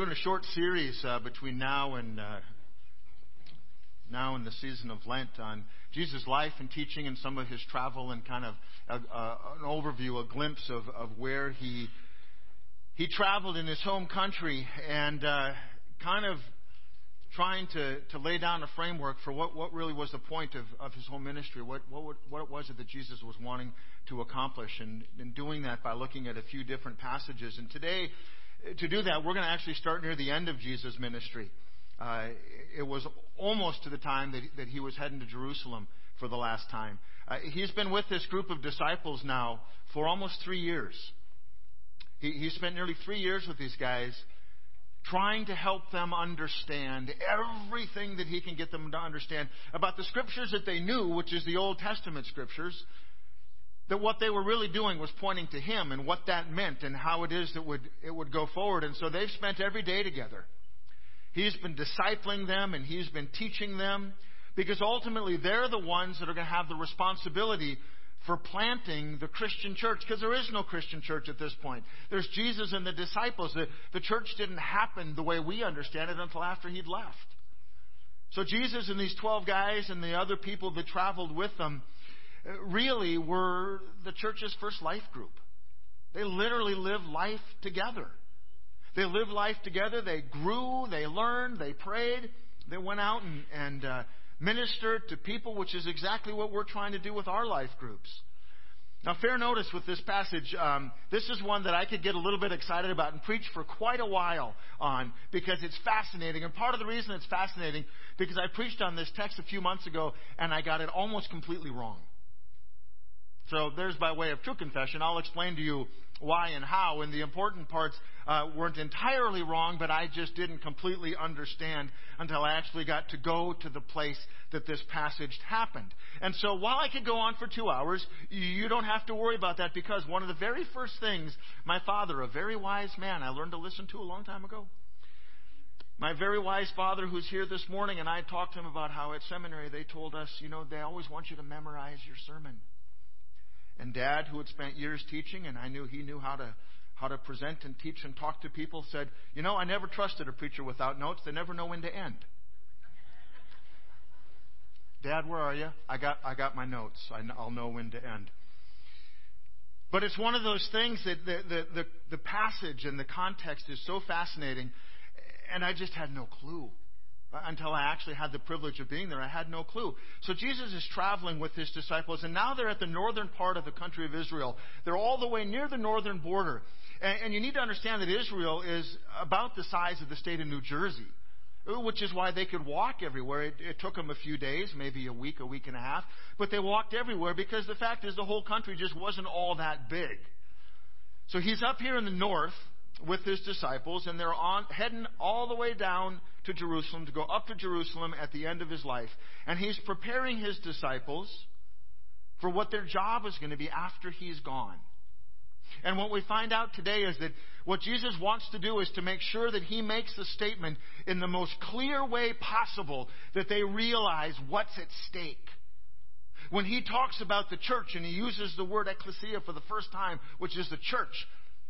doing a short series uh, between now and uh, now and the season of Lent on Jesus' life and teaching and some of his travel and kind of a, a, an overview, a glimpse of, of where he he traveled in his home country and uh, kind of trying to, to lay down a framework for what, what really was the point of, of his whole ministry, what, what, what was it that Jesus was wanting to accomplish, and, and doing that by looking at a few different passages. And today, to do that, we're going to actually start near the end of Jesus' ministry. Uh, it was almost to the time that, that he was heading to Jerusalem for the last time. Uh, he's been with this group of disciples now for almost three years. He, he spent nearly three years with these guys trying to help them understand everything that he can get them to understand about the scriptures that they knew, which is the Old Testament scriptures, that what they were really doing was pointing to him and what that meant and how it is that would, it would go forward. And so they've spent every day together. He's been discipling them and he's been teaching them because ultimately they're the ones that are going to have the responsibility for planting the Christian church because there is no Christian church at this point. There's Jesus and the disciples. The, the church didn't happen the way we understand it until after he'd left. So Jesus and these 12 guys and the other people that traveled with them really were the church's first life group. They literally lived life together. They lived life together. They grew. They learned. They prayed. They went out and, and uh, ministered to people, which is exactly what we're trying to do with our life groups. Now, fair notice with this passage, um, this is one that I could get a little bit excited about and preach for quite a while on because it's fascinating. And part of the reason it's fascinating because I preached on this text a few months ago and I got it almost completely wrong. So there's by way of true confession. I'll explain to you why and how, and the important parts uh, weren't entirely wrong, but I just didn't completely understand until I actually got to go to the place that this passage happened. And so while I could go on for two hours, you don't have to worry about that because one of the very first things my father, a very wise man, I learned to listen to a long time ago, my very wise father who's here this morning, and I talked to him about how at seminary they told us, you know, they always want you to memorize your sermon. And dad, who had spent years teaching, and I knew he knew how to how to present and teach and talk to people, said, You know, I never trusted a preacher without notes. They never know when to end. Dad, where are you? I got, I got my notes. I, will know when to end. But it's one of those things that the, the, the, the passage and the context is so fascinating, and I just had no clue until I actually had the privilege of being there. I had no clue. So Jesus is traveling with his disciples, and now they're at the northern part of the country of Israel. They're all the way near the northern border. And, and you need to understand that Israel is about the size of the state of New Jersey, which is why they could walk everywhere. It, it took them a few days, maybe a week, a week and a half, but they walked everywhere because the fact is the whole country just wasn't all that big. So he's up here in the north with his disciples, and they're on heading all the way down to Jerusalem to go up to Jerusalem at the end of his life. And he's preparing his disciples for what their job is going to be after he's gone. And what we find out today is that what Jesus wants to do is to make sure that he makes the statement in the most clear way possible that they realize what's at stake. When he talks about the church and he uses the word ecclesia for the first time, which is the church,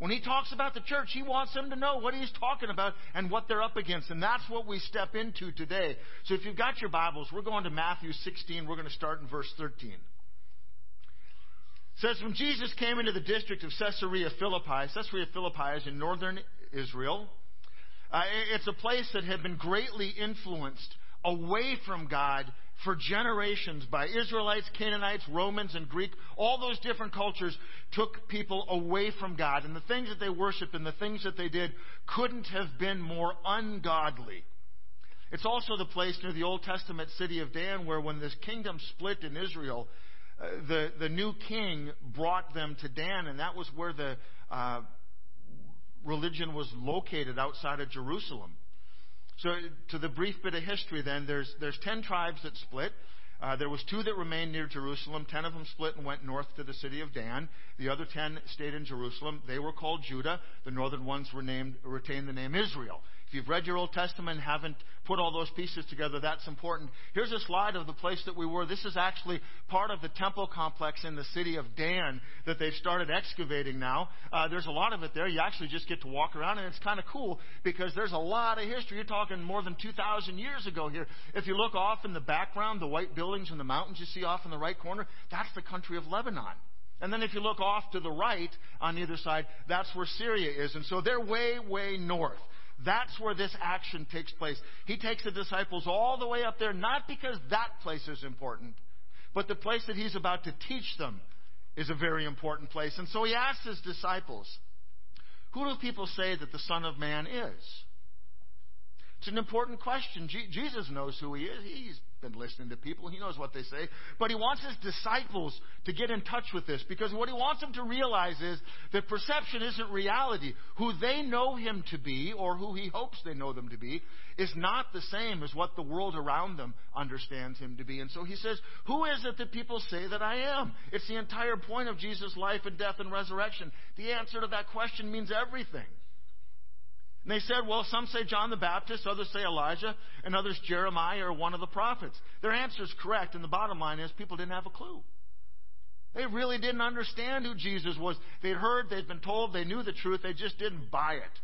when he talks about the church, he wants them to know what he's talking about and what they're up against. And that's what we step into today. So if you've got your Bibles, we're going to Matthew 16. We're going to start in verse 13. It says, When Jesus came into the district of Caesarea Philippi, Caesarea Philippi is in northern Israel. Uh, it's a place that had been greatly influenced away from God for generations by Israelites, Canaanites, Romans, and Greek. All those different cultures took people away from God. And the things that they worshiped and the things that they did couldn't have been more ungodly. It's also the place near the Old Testament city of Dan where, when this kingdom split in Israel, uh, the, the new king brought them to Dan, and that was where the uh, religion was located outside of Jerusalem. So, to the brief bit of history, then, there's, there's 10 tribes that split. Uh, there was two that remained near Jerusalem. Ten of them split and went north to the city of Dan. The other ten stayed in Jerusalem. They were called Judah. The northern ones were named, retained the name Israel. If you've read your Old Testament and haven't put all those pieces together, that's important. Here's a slide of the place that we were. This is actually part of the temple complex in the city of Dan that they've started excavating now. Uh, there's a lot of it there. You actually just get to walk around, and it's kind of cool because there's a lot of history. You're talking more than 2,000 years ago here. If you look off in the background, the white buildings and the mountains you see off in the right corner, that's the country of Lebanon. And then if you look off to the right on either side, that's where Syria is. And so they're way, way north. That's where this action takes place. He takes the disciples all the way up there, not because that place is important, but the place that he's about to teach them is a very important place. And so he asks his disciples, Who do people say that the Son of Man is? It's an important question. Jesus knows who he is. He's been listening to people. He knows what they say. But he wants his disciples to get in touch with this because what he wants them to realize is that perception isn't reality. Who they know him to be or who he hopes they know them to be is not the same as what the world around them understands him to be. And so he says, Who is it that people say that I am? It's the entire point of Jesus' life and death and resurrection. The answer to that question means everything. And they said, well, some say John the Baptist, others say Elijah, and others Jeremiah or one of the prophets. Their answer is correct, and the bottom line is people didn't have a clue. They really didn't understand who Jesus was. They'd heard, they'd been told, they knew the truth, they just didn't buy it.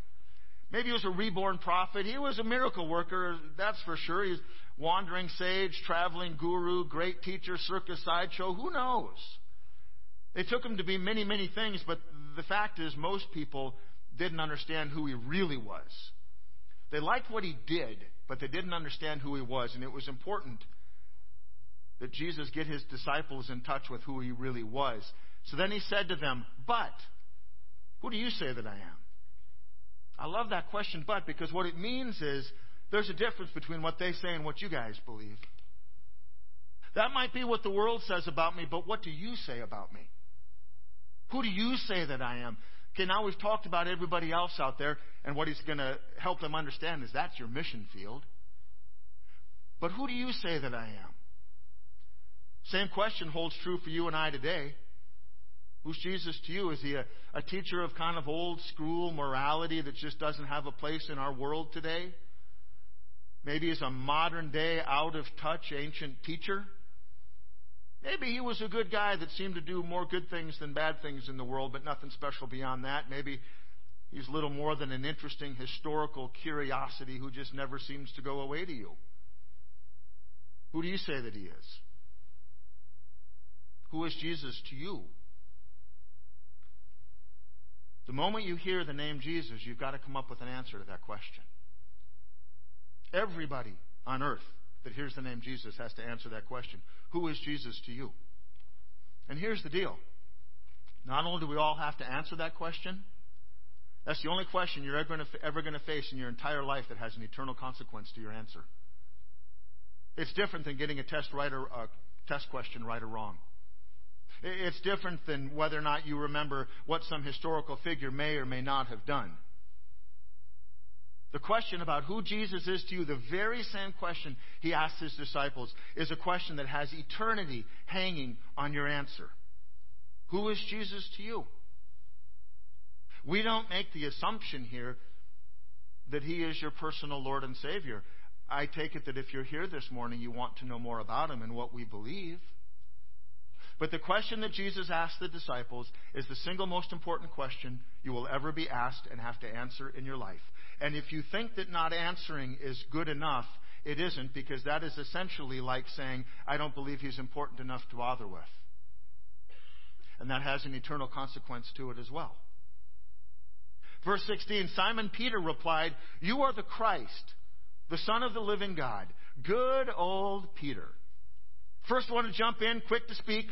Maybe he was a reborn prophet. He was a miracle worker, that's for sure. He's wandering sage, traveling guru, great teacher, circus sideshow. Who knows? They took him to be many, many things, but the fact is, most people didn't understand who he really was. They liked what he did, but they didn't understand who he was. And it was important that Jesus get his disciples in touch with who he really was. So then he said to them, But, who do you say that I am? I love that question, but, because what it means is there's a difference between what they say and what you guys believe. That might be what the world says about me, but what do you say about me? Who do you say that I am? Okay, now we've talked about everybody else out there, and what he's going to help them understand is that's your mission field. But who do you say that I am? Same question holds true for you and I today. Who's Jesus to you? Is he a, a teacher of kind of old school morality that just doesn't have a place in our world today? Maybe he's a modern day, out of touch, ancient teacher? Maybe he was a good guy that seemed to do more good things than bad things in the world, but nothing special beyond that. Maybe he's little more than an interesting historical curiosity who just never seems to go away to you. Who do you say that he is? Who is Jesus to you? The moment you hear the name Jesus, you've got to come up with an answer to that question. Everybody on earth that hears the name Jesus has to answer that question. Who is Jesus to you? And here's the deal. Not only do we all have to answer that question, that's the only question you're ever going to face in your entire life that has an eternal consequence to your answer. It's different than getting a test right or a test question right or wrong. It's different than whether or not you remember what some historical figure may or may not have done. The question about who Jesus is to you, the very same question he asked his disciples, is a question that has eternity hanging on your answer. Who is Jesus to you? We don't make the assumption here that he is your personal Lord and Savior. I take it that if you're here this morning, you want to know more about him and what we believe. But the question that Jesus asked the disciples is the single most important question you will ever be asked and have to answer in your life. And if you think that not answering is good enough, it isn't, because that is essentially like saying, I don't believe he's important enough to bother with. And that has an eternal consequence to it as well. Verse 16 Simon Peter replied, You are the Christ, the Son of the living God. Good old Peter. First one to jump in, quick to speak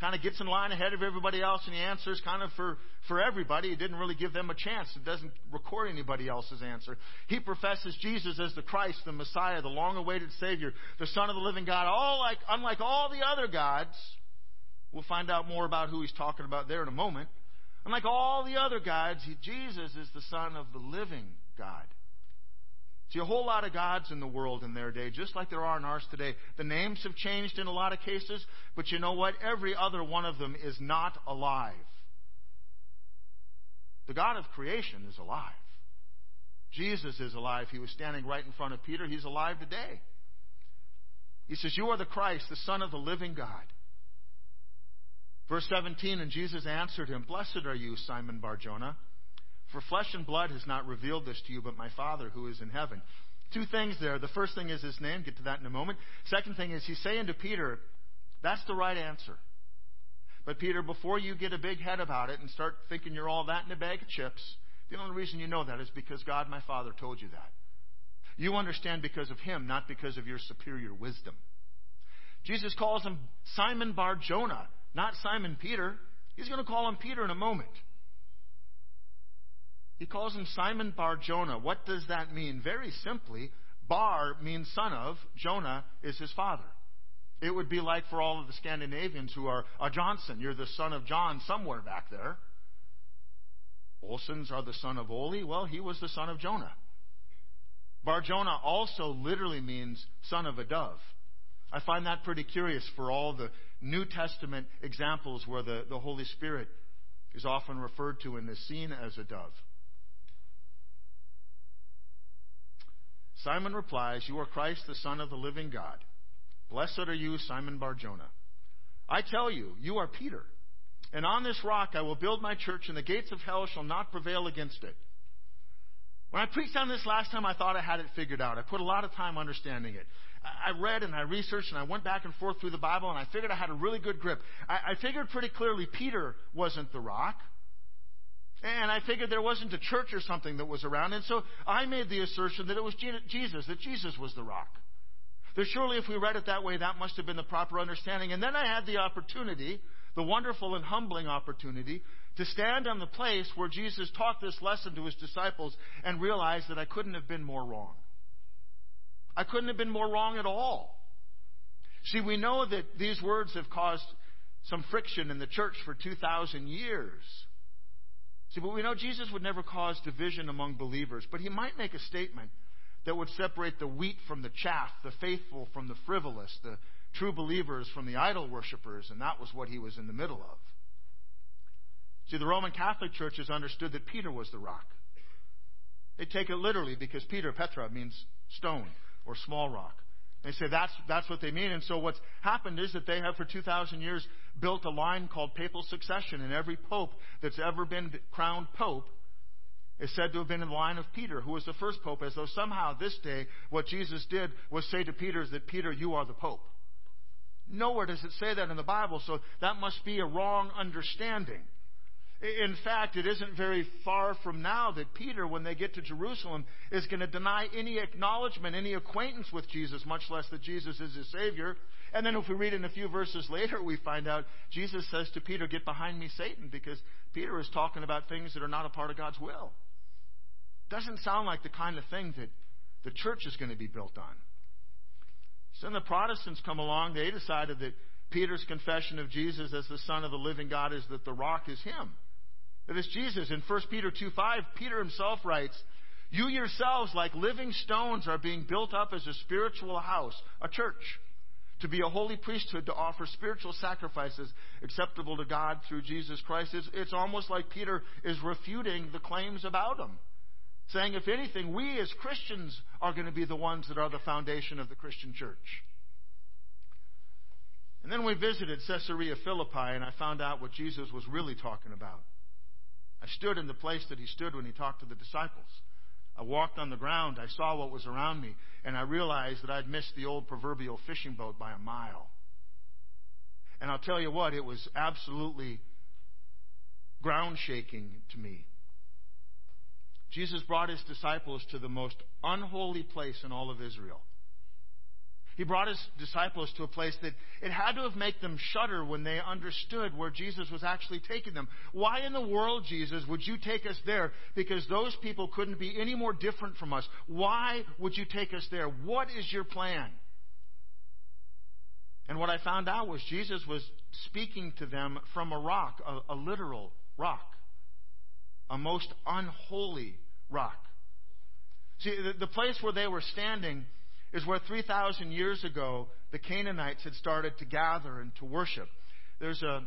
kind of gets in line ahead of everybody else and he answers kind of for, for everybody. He didn't really give them a chance. It doesn't record anybody else's answer. He professes Jesus as the Christ, the Messiah, the long awaited Savior, the Son of the living God, all like, unlike all the other gods. We'll find out more about who he's talking about there in a moment. Unlike all the other gods, he, Jesus is the Son of the living God. See, a whole lot of gods in the world in their day, just like there are in ours today. The names have changed in a lot of cases, but you know what? Every other one of them is not alive. The God of creation is alive. Jesus is alive. He was standing right in front of Peter. He's alive today. He says, You are the Christ, the Son of the living God. Verse 17, and Jesus answered him, Blessed are you, Simon Barjona, for flesh and blood has not revealed this to you, but my Father who is in heaven. Two things there. The first thing is his name. Get to that in a moment. Second thing is he's saying to Peter, That's the right answer. But Peter, before you get a big head about it and start thinking you're all that in a bag of chips, the only reason you know that is because God, my Father, told you that. You understand because of Him, not because of your superior wisdom. Jesus calls him Simon Bar Jonah, not Simon Peter. He's going to call him Peter in a moment. He calls him Simon Bar Jonah. What does that mean? Very simply, Bar means son of, Jonah is his father. It would be like for all of the Scandinavians who are a Johnson. You're the son of John somewhere back there. Olsons are the son of Oli. Well, he was the son of Jonah. Bar Jonah also literally means son of a dove. I find that pretty curious for all the New Testament examples where the, the Holy Spirit is often referred to in this scene as a dove. Simon replies, You are Christ, the Son of the living God. Blessed are you, Simon Barjona. I tell you, you are Peter. And on this rock I will build my church, and the gates of hell shall not prevail against it. When I preached on this last time, I thought I had it figured out. I put a lot of time understanding it. I read and I researched and I went back and forth through the Bible and I figured I had a really good grip. I, I figured pretty clearly Peter wasn't the rock. And I figured there wasn't a church or something that was around. And so I made the assertion that it was Jesus, that Jesus was the rock. That surely if we read it that way, that must have been the proper understanding. And then I had the opportunity, the wonderful and humbling opportunity, to stand on the place where Jesus taught this lesson to his disciples and realize that I couldn't have been more wrong. I couldn't have been more wrong at all. See, we know that these words have caused some friction in the church for 2,000 years. See, but we know Jesus would never cause division among believers, but he might make a statement that would separate the wheat from the chaff, the faithful from the frivolous, the true believers from the idol worshippers, and that was what he was in the middle of. See, the Roman Catholic Church has understood that Peter was the rock. They take it literally because Peter, Petra, means stone or small rock. They say that's, that's what they mean. And so what's happened is that they have for 2,000 years built a line called papal succession. And every pope that's ever been crowned pope is said to have been in the line of Peter, who was the first pope, as though somehow this day what Jesus did was say to Peter that, Peter, you are the pope. Nowhere does it say that in the Bible, so that must be a wrong understanding. In fact, it isn't very far from now that Peter, when they get to Jerusalem, is going to deny any acknowledgement, any acquaintance with Jesus, much less that Jesus is his Savior. And then if we read in a few verses later, we find out Jesus says to Peter, Get behind me, Satan, because Peter is talking about things that are not a part of God's will. Doesn't sound like the kind of thing that the church is going to be built on. So then the Protestants come along, they decided that Peter's confession of Jesus as the Son of the living God is that the rock is him. It is Jesus. In 1 Peter 2 5, Peter himself writes, You yourselves, like living stones, are being built up as a spiritual house, a church, to be a holy priesthood, to offer spiritual sacrifices acceptable to God through Jesus Christ. It's, it's almost like Peter is refuting the claims about him, saying, if anything, we as Christians are going to be the ones that are the foundation of the Christian church. And then we visited Caesarea Philippi, and I found out what Jesus was really talking about. I stood in the place that he stood when he talked to the disciples. I walked on the ground. I saw what was around me, and I realized that I'd missed the old proverbial fishing boat by a mile. And I'll tell you what, it was absolutely ground shaking to me. Jesus brought his disciples to the most unholy place in all of Israel. He brought his disciples to a place that it had to have made them shudder when they understood where Jesus was actually taking them. Why in the world, Jesus, would you take us there? Because those people couldn't be any more different from us. Why would you take us there? What is your plan? And what I found out was Jesus was speaking to them from a rock, a, a literal rock, a most unholy rock. See, the, the place where they were standing is where 3,000 years ago the Canaanites had started to gather and to worship. There's a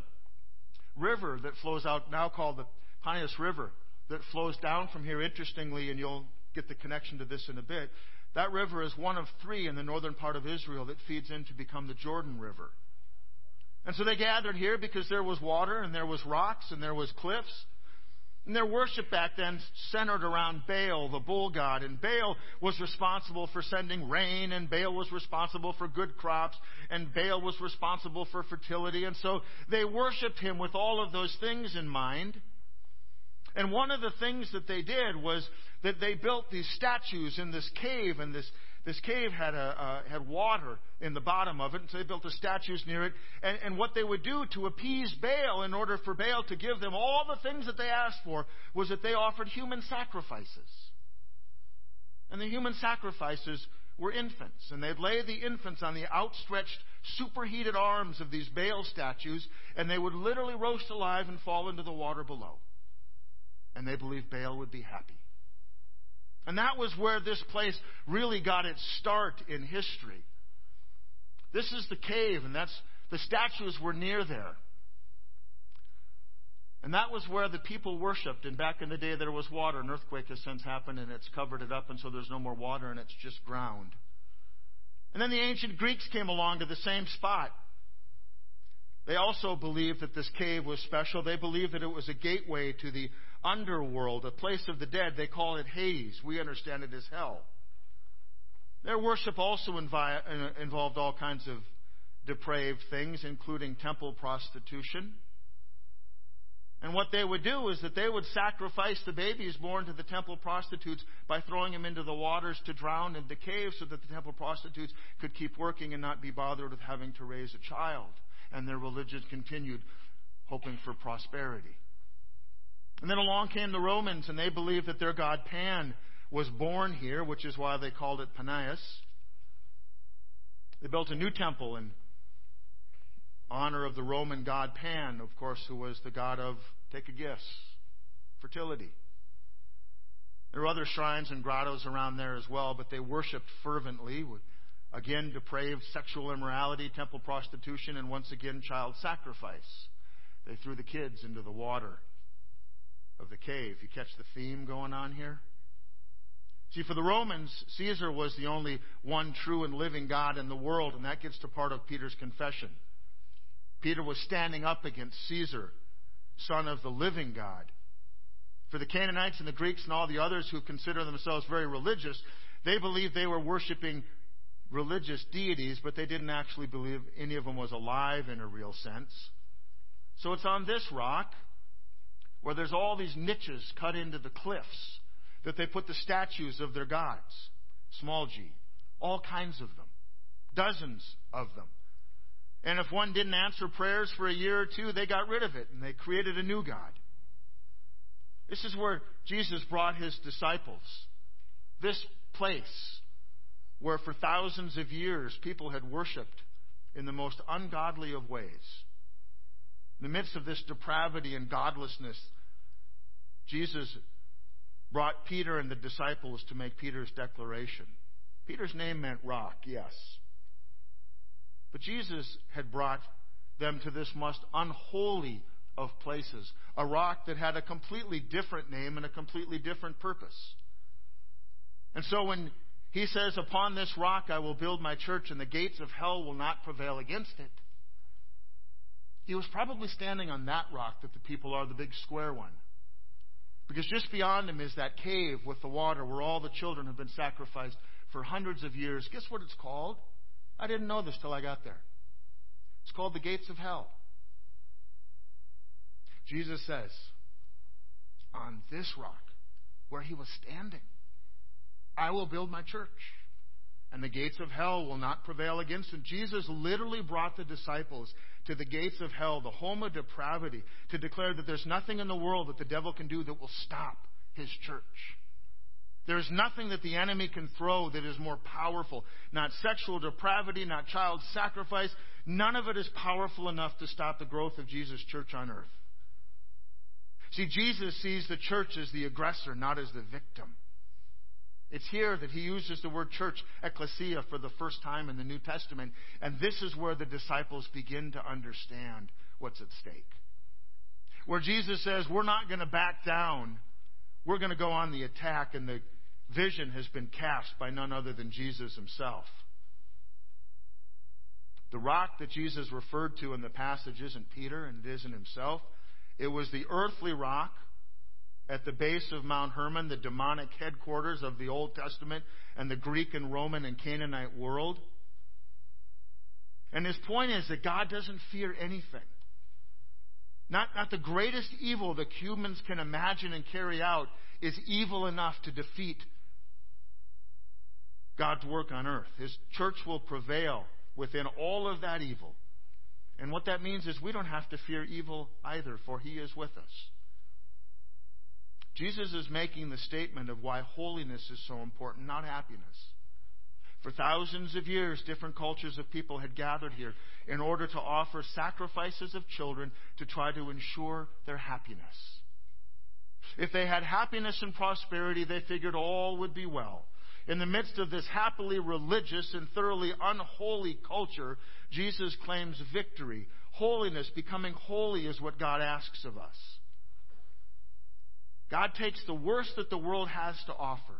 river that flows out now called the Panias River that flows down from here, interestingly, and you'll get the connection to this in a bit. That river is one of three in the northern part of Israel that feeds in to become the Jordan River. And so they gathered here because there was water and there was rocks and there was cliffs. And their worship back then centered around Baal, the bull god. And Baal was responsible for sending rain, and Baal was responsible for good crops, and Baal was responsible for fertility. And so they worshiped him with all of those things in mind. And one of the things that they did was that they built these statues in this cave, and this, this cave had, a, uh, had water in the bottom of it, and so they built the statues near it. And, and what they would do to appease Baal, in order for Baal to give them all the things that they asked for, was that they offered human sacrifices. And the human sacrifices were infants, and they'd lay the infants on the outstretched, superheated arms of these Baal statues, and they would literally roast alive and fall into the water below and they believed Baal would be happy. And that was where this place really got its start in history. This is the cave, and that's the statues were near there. And that was where the people worshipped. And back in the day, there was water. An earthquake has since happened, and it's covered it up, and so there's no more water, and it's just ground. And then the ancient Greeks came along to the same spot. They also believed that this cave was special. They believed that it was a gateway to the underworld, a place of the dead. They call it Hades. We understand it as hell. Their worship also invi- uh, involved all kinds of depraved things, including temple prostitution. And what they would do is that they would sacrifice the babies born to the temple prostitutes by throwing them into the waters to drown in the cave so that the temple prostitutes could keep working and not be bothered with having to raise a child. And their religion continued, hoping for prosperity. And then along came the Romans, and they believed that their god Pan was born here, which is why they called it Panias. They built a new temple in honor of the Roman god Pan, of course, who was the god of, take a guess, fertility. There were other shrines and grottos around there as well, but they worshipped fervently. Again, depraved sexual immorality, temple prostitution, and once again, child sacrifice. They threw the kids into the water of the cave. You catch the theme going on here? See, for the Romans, Caesar was the only one true and living God in the world, and that gets to part of Peter's confession. Peter was standing up against Caesar, son of the living God. For the Canaanites and the Greeks and all the others who consider themselves very religious, they believed they were worshiping religious deities, but they didn't actually believe any of them was alive in a real sense. So it's on this rock where there's all these niches cut into the cliffs that they put the statues of their gods, small g, all kinds of them, dozens of them. And if one didn't answer prayers for a year or two, they got rid of it and they created a new God. This is where Jesus brought his disciples. This place where for thousands of years people had worshiped in the most ungodly of ways. In the midst of this depravity and godlessness, Jesus brought Peter and the disciples to make Peter's declaration. Peter's name meant rock, yes. But Jesus had brought them to this most unholy of places, a rock that had a completely different name and a completely different purpose. And so when he says, Upon this rock I will build my church, and the gates of hell will not prevail against it, he was probably standing on that rock that the people are, the big square one. Because just beyond him is that cave with the water where all the children have been sacrificed for hundreds of years. Guess what it's called? I didn't know this till I got there. It's called the gates of hell. Jesus says, on this rock where he was standing, I will build my church and the gates of hell will not prevail against it. Jesus literally brought the disciples to the gates of hell, the home of depravity, to declare that there's nothing in the world that the devil can do that will stop his church. There is nothing that the enemy can throw that is more powerful. Not sexual depravity, not child sacrifice. None of it is powerful enough to stop the growth of Jesus' church on earth. See, Jesus sees the church as the aggressor, not as the victim. It's here that he uses the word church, ecclesia, for the first time in the New Testament. And this is where the disciples begin to understand what's at stake. Where Jesus says, We're not going to back down. We're going to go on the attack. And the, vision has been cast by none other than Jesus himself. The rock that Jesus referred to in the passage isn't Peter and it isn't himself. It was the earthly rock at the base of Mount Hermon, the demonic headquarters of the Old Testament and the Greek and Roman and Canaanite world. And his point is that God doesn't fear anything. Not, not the greatest evil that humans can imagine and carry out is evil enough to defeat God's work on earth. His church will prevail within all of that evil. And what that means is we don't have to fear evil either, for He is with us. Jesus is making the statement of why holiness is so important, not happiness. For thousands of years, different cultures of people had gathered here in order to offer sacrifices of children to try to ensure their happiness. If they had happiness and prosperity, they figured all would be well. In the midst of this happily religious and thoroughly unholy culture, Jesus claims victory. Holiness, becoming holy, is what God asks of us. God takes the worst that the world has to offer.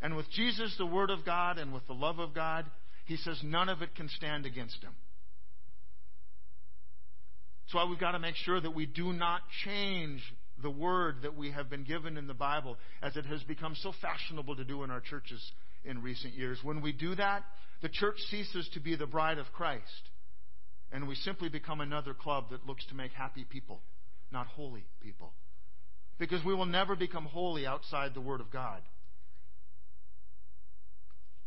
And with Jesus, the Word of God, and with the love of God, He says none of it can stand against Him. That's why we've got to make sure that we do not change the word that we have been given in the Bible as it has become so fashionable to do in our churches in recent years. When we do that, the church ceases to be the bride of Christ, and we simply become another club that looks to make happy people, not holy people. Because we will never become holy outside the Word of God.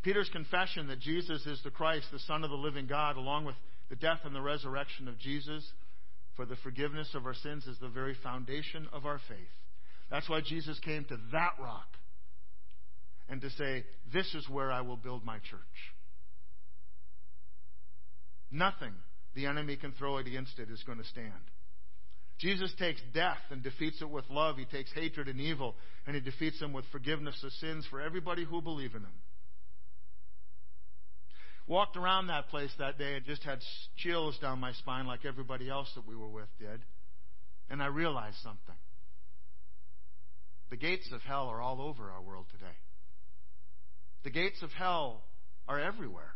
Peter's confession that Jesus is the Christ, the Son of the living God, along with the death and the resurrection of Jesus, for the forgiveness of our sins is the very foundation of our faith. That's why Jesus came to that rock and to say, This is where I will build my church. Nothing the enemy can throw against it is going to stand. Jesus takes death and defeats it with love. He takes hatred and evil and he defeats them with forgiveness of sins for everybody who believe in him. Walked around that place that day and just had chills down my spine like everybody else that we were with did. And I realized something. The gates of hell are all over our world today. The gates of hell are everywhere.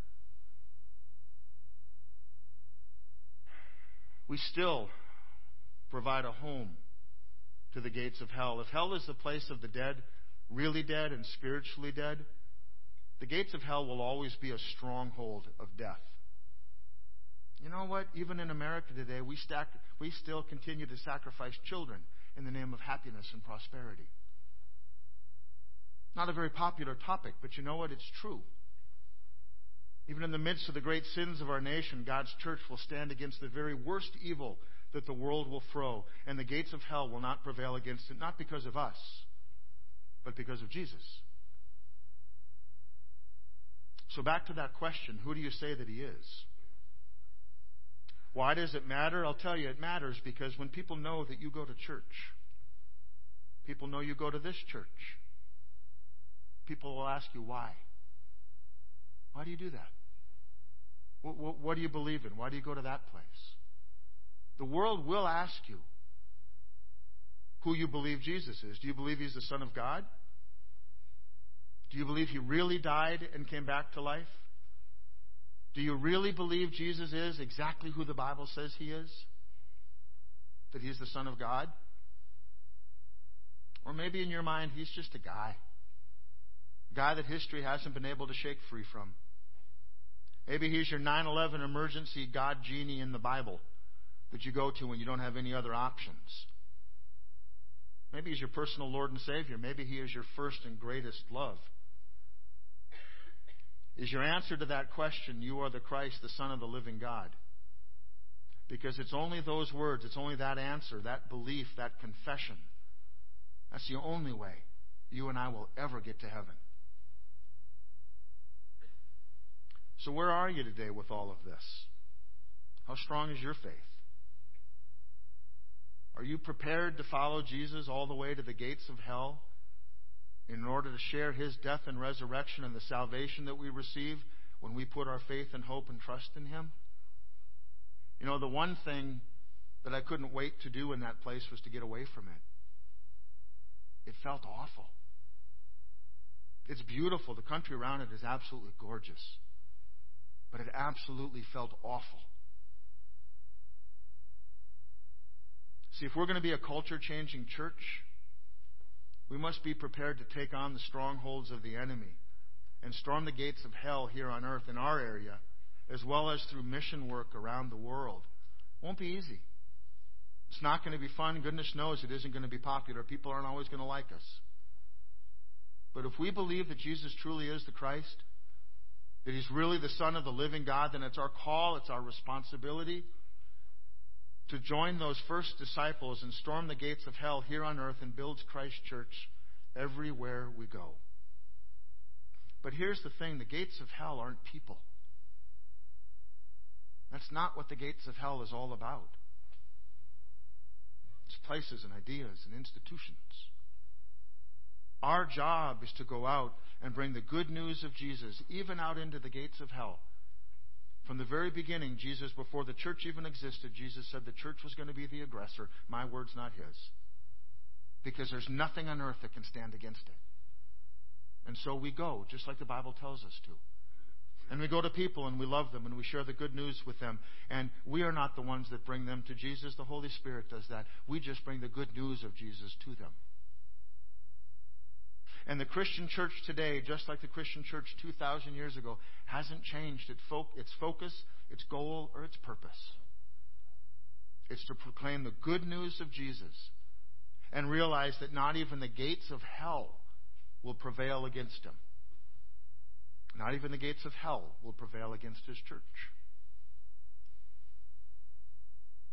We still provide a home to the gates of hell. If hell is the place of the dead, really dead and spiritually dead, the gates of hell will always be a stronghold of death. You know what? Even in America today, we, stack, we still continue to sacrifice children in the name of happiness and prosperity. Not a very popular topic, but you know what? It's true. Even in the midst of the great sins of our nation, God's church will stand against the very worst evil that the world will throw, and the gates of hell will not prevail against it, not because of us, but because of Jesus. So, back to that question who do you say that he is? Why does it matter? I'll tell you, it matters because when people know that you go to church, people know you go to this church, people will ask you why. Why do you do that? What, what, what do you believe in? Why do you go to that place? The world will ask you who you believe Jesus is. Do you believe he's the Son of God? Do you believe he really died and came back to life? Do you really believe Jesus is exactly who the Bible says he is? That he's the Son of God? Or maybe in your mind, he's just a guy. A guy that history hasn't been able to shake free from. Maybe he's your 9 11 emergency God genie in the Bible that you go to when you don't have any other options. Maybe he's your personal Lord and Savior. Maybe he is your first and greatest love. Is your answer to that question, You are the Christ, the Son of the living God? Because it's only those words, it's only that answer, that belief, that confession. That's the only way you and I will ever get to heaven. So, where are you today with all of this? How strong is your faith? Are you prepared to follow Jesus all the way to the gates of hell in order to share his death and resurrection and the salvation that we receive when we put our faith and hope and trust in him? You know, the one thing that I couldn't wait to do in that place was to get away from it. It felt awful. It's beautiful. The country around it is absolutely gorgeous. But it absolutely felt awful. See, if we're going to be a culture changing church, we must be prepared to take on the strongholds of the enemy and storm the gates of hell here on earth in our area, as well as through mission work around the world. It won't be easy. It's not going to be fun. Goodness knows it isn't going to be popular. People aren't always going to like us. But if we believe that Jesus truly is the Christ, that He's really the Son of the living God, then it's our call, it's our responsibility to join those first disciples and storm the gates of hell here on earth and build Christ Church everywhere we go. But here's the thing the gates of hell aren't people. That's not what the gates of hell is all about. It's places and ideas and institutions. Our job is to go out and bring the good news of Jesus, even out into the gates of hell. From the very beginning, Jesus, before the church even existed, Jesus said the church was going to be the aggressor. My word's not his. Because there's nothing on earth that can stand against it. And so we go, just like the Bible tells us to. And we go to people and we love them and we share the good news with them. And we are not the ones that bring them to Jesus. The Holy Spirit does that. We just bring the good news of Jesus to them. And the Christian church today, just like the Christian church 2,000 years ago, hasn't changed its, focus, its goal, or its purpose. It's to proclaim the good news of Jesus and realize that not even the gates of hell will prevail against him. Not even the gates of hell will prevail against his church.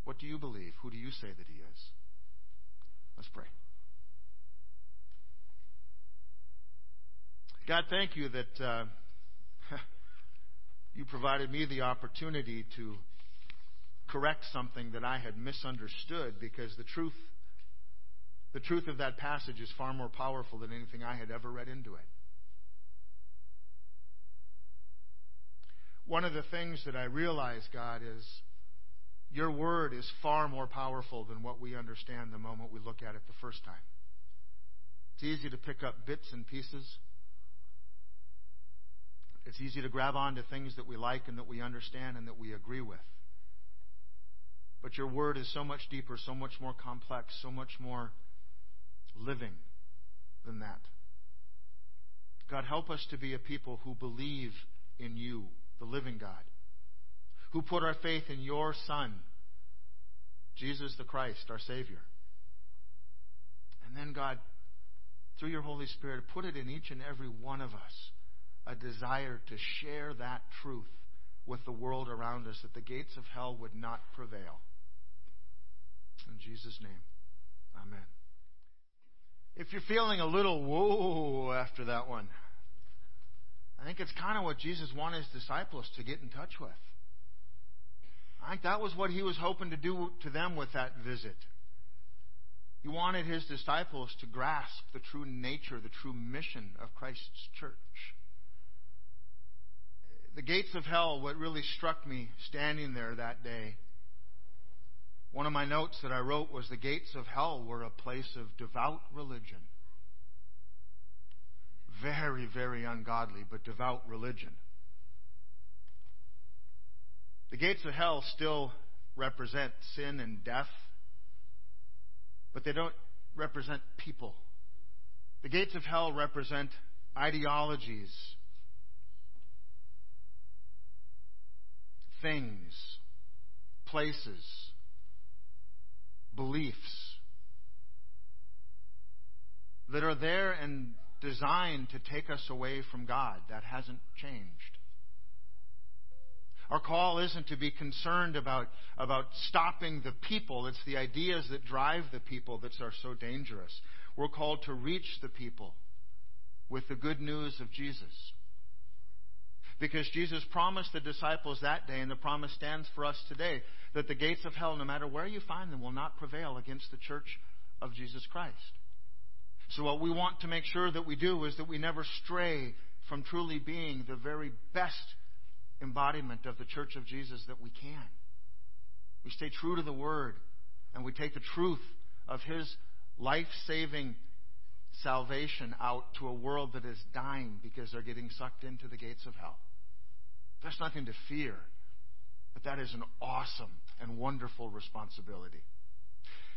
What do you believe? Who do you say that he is? Let's pray. God, thank you that uh, you provided me the opportunity to correct something that I had misunderstood because the truth the truth of that passage is far more powerful than anything I had ever read into it. One of the things that I realize, God, is your word is far more powerful than what we understand the moment we look at it the first time. It's easy to pick up bits and pieces. It's easy to grab onto things that we like and that we understand and that we agree with. But your word is so much deeper, so much more complex, so much more living than that. God, help us to be a people who believe in you, the living God, who put our faith in your Son, Jesus the Christ, our Savior. And then, God, through your Holy Spirit, put it in each and every one of us a desire to share that truth with the world around us, that the gates of hell would not prevail. In Jesus' name, amen. If you're feeling a little whoa after that one, I think it's kind of what Jesus wanted his disciples to get in touch with. I think that was what he was hoping to do to them with that visit. He wanted his disciples to grasp the true nature, the true mission of Christ's church the gates of hell, what really struck me standing there that day, one of my notes that I wrote was the gates of hell were a place of devout religion. Very, very ungodly, but devout religion. The gates of hell still represent sin and death, but they don't represent people. The gates of hell represent ideologies things, places, beliefs that are there and designed to take us away from God. That hasn't changed. Our call isn't to be concerned about, about stopping the people. It's the ideas that drive the people that are so dangerous. We're called to reach the people with the good news of Jesus. Because Jesus promised the disciples that day, and the promise stands for us today, that the gates of hell, no matter where you find them, will not prevail against the church of Jesus Christ. So, what we want to make sure that we do is that we never stray from truly being the very best embodiment of the church of Jesus that we can. We stay true to the Word, and we take the truth of His life saving salvation out to a world that is dying because they're getting sucked into the gates of hell. That's nothing to fear, but that is an awesome and wonderful responsibility.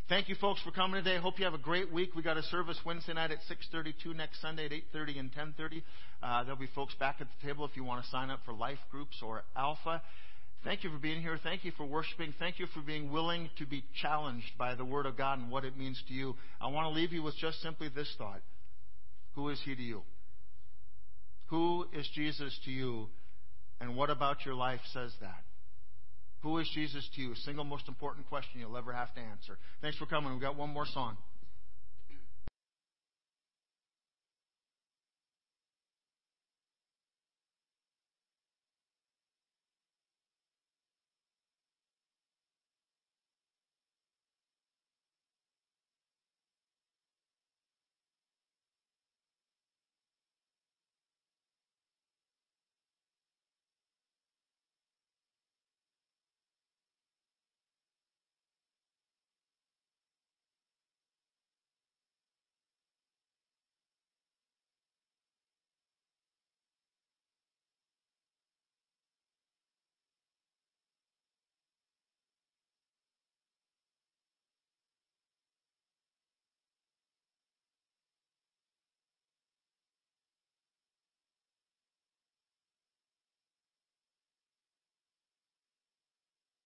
Thank you, folks, for coming today. Hope you have a great week. We got a service Wednesday night at 6:32, next Sunday at 8:30 and 10:30. Uh, there'll be folks back at the table if you want to sign up for life groups or Alpha. Thank you for being here. Thank you for worshiping. Thank you for being willing to be challenged by the Word of God and what it means to you. I want to leave you with just simply this thought Who is He to you? Who is Jesus to you? And what about your life says that? Who is Jesus to you? Single most important question you'll ever have to answer. Thanks for coming. We've got one more song.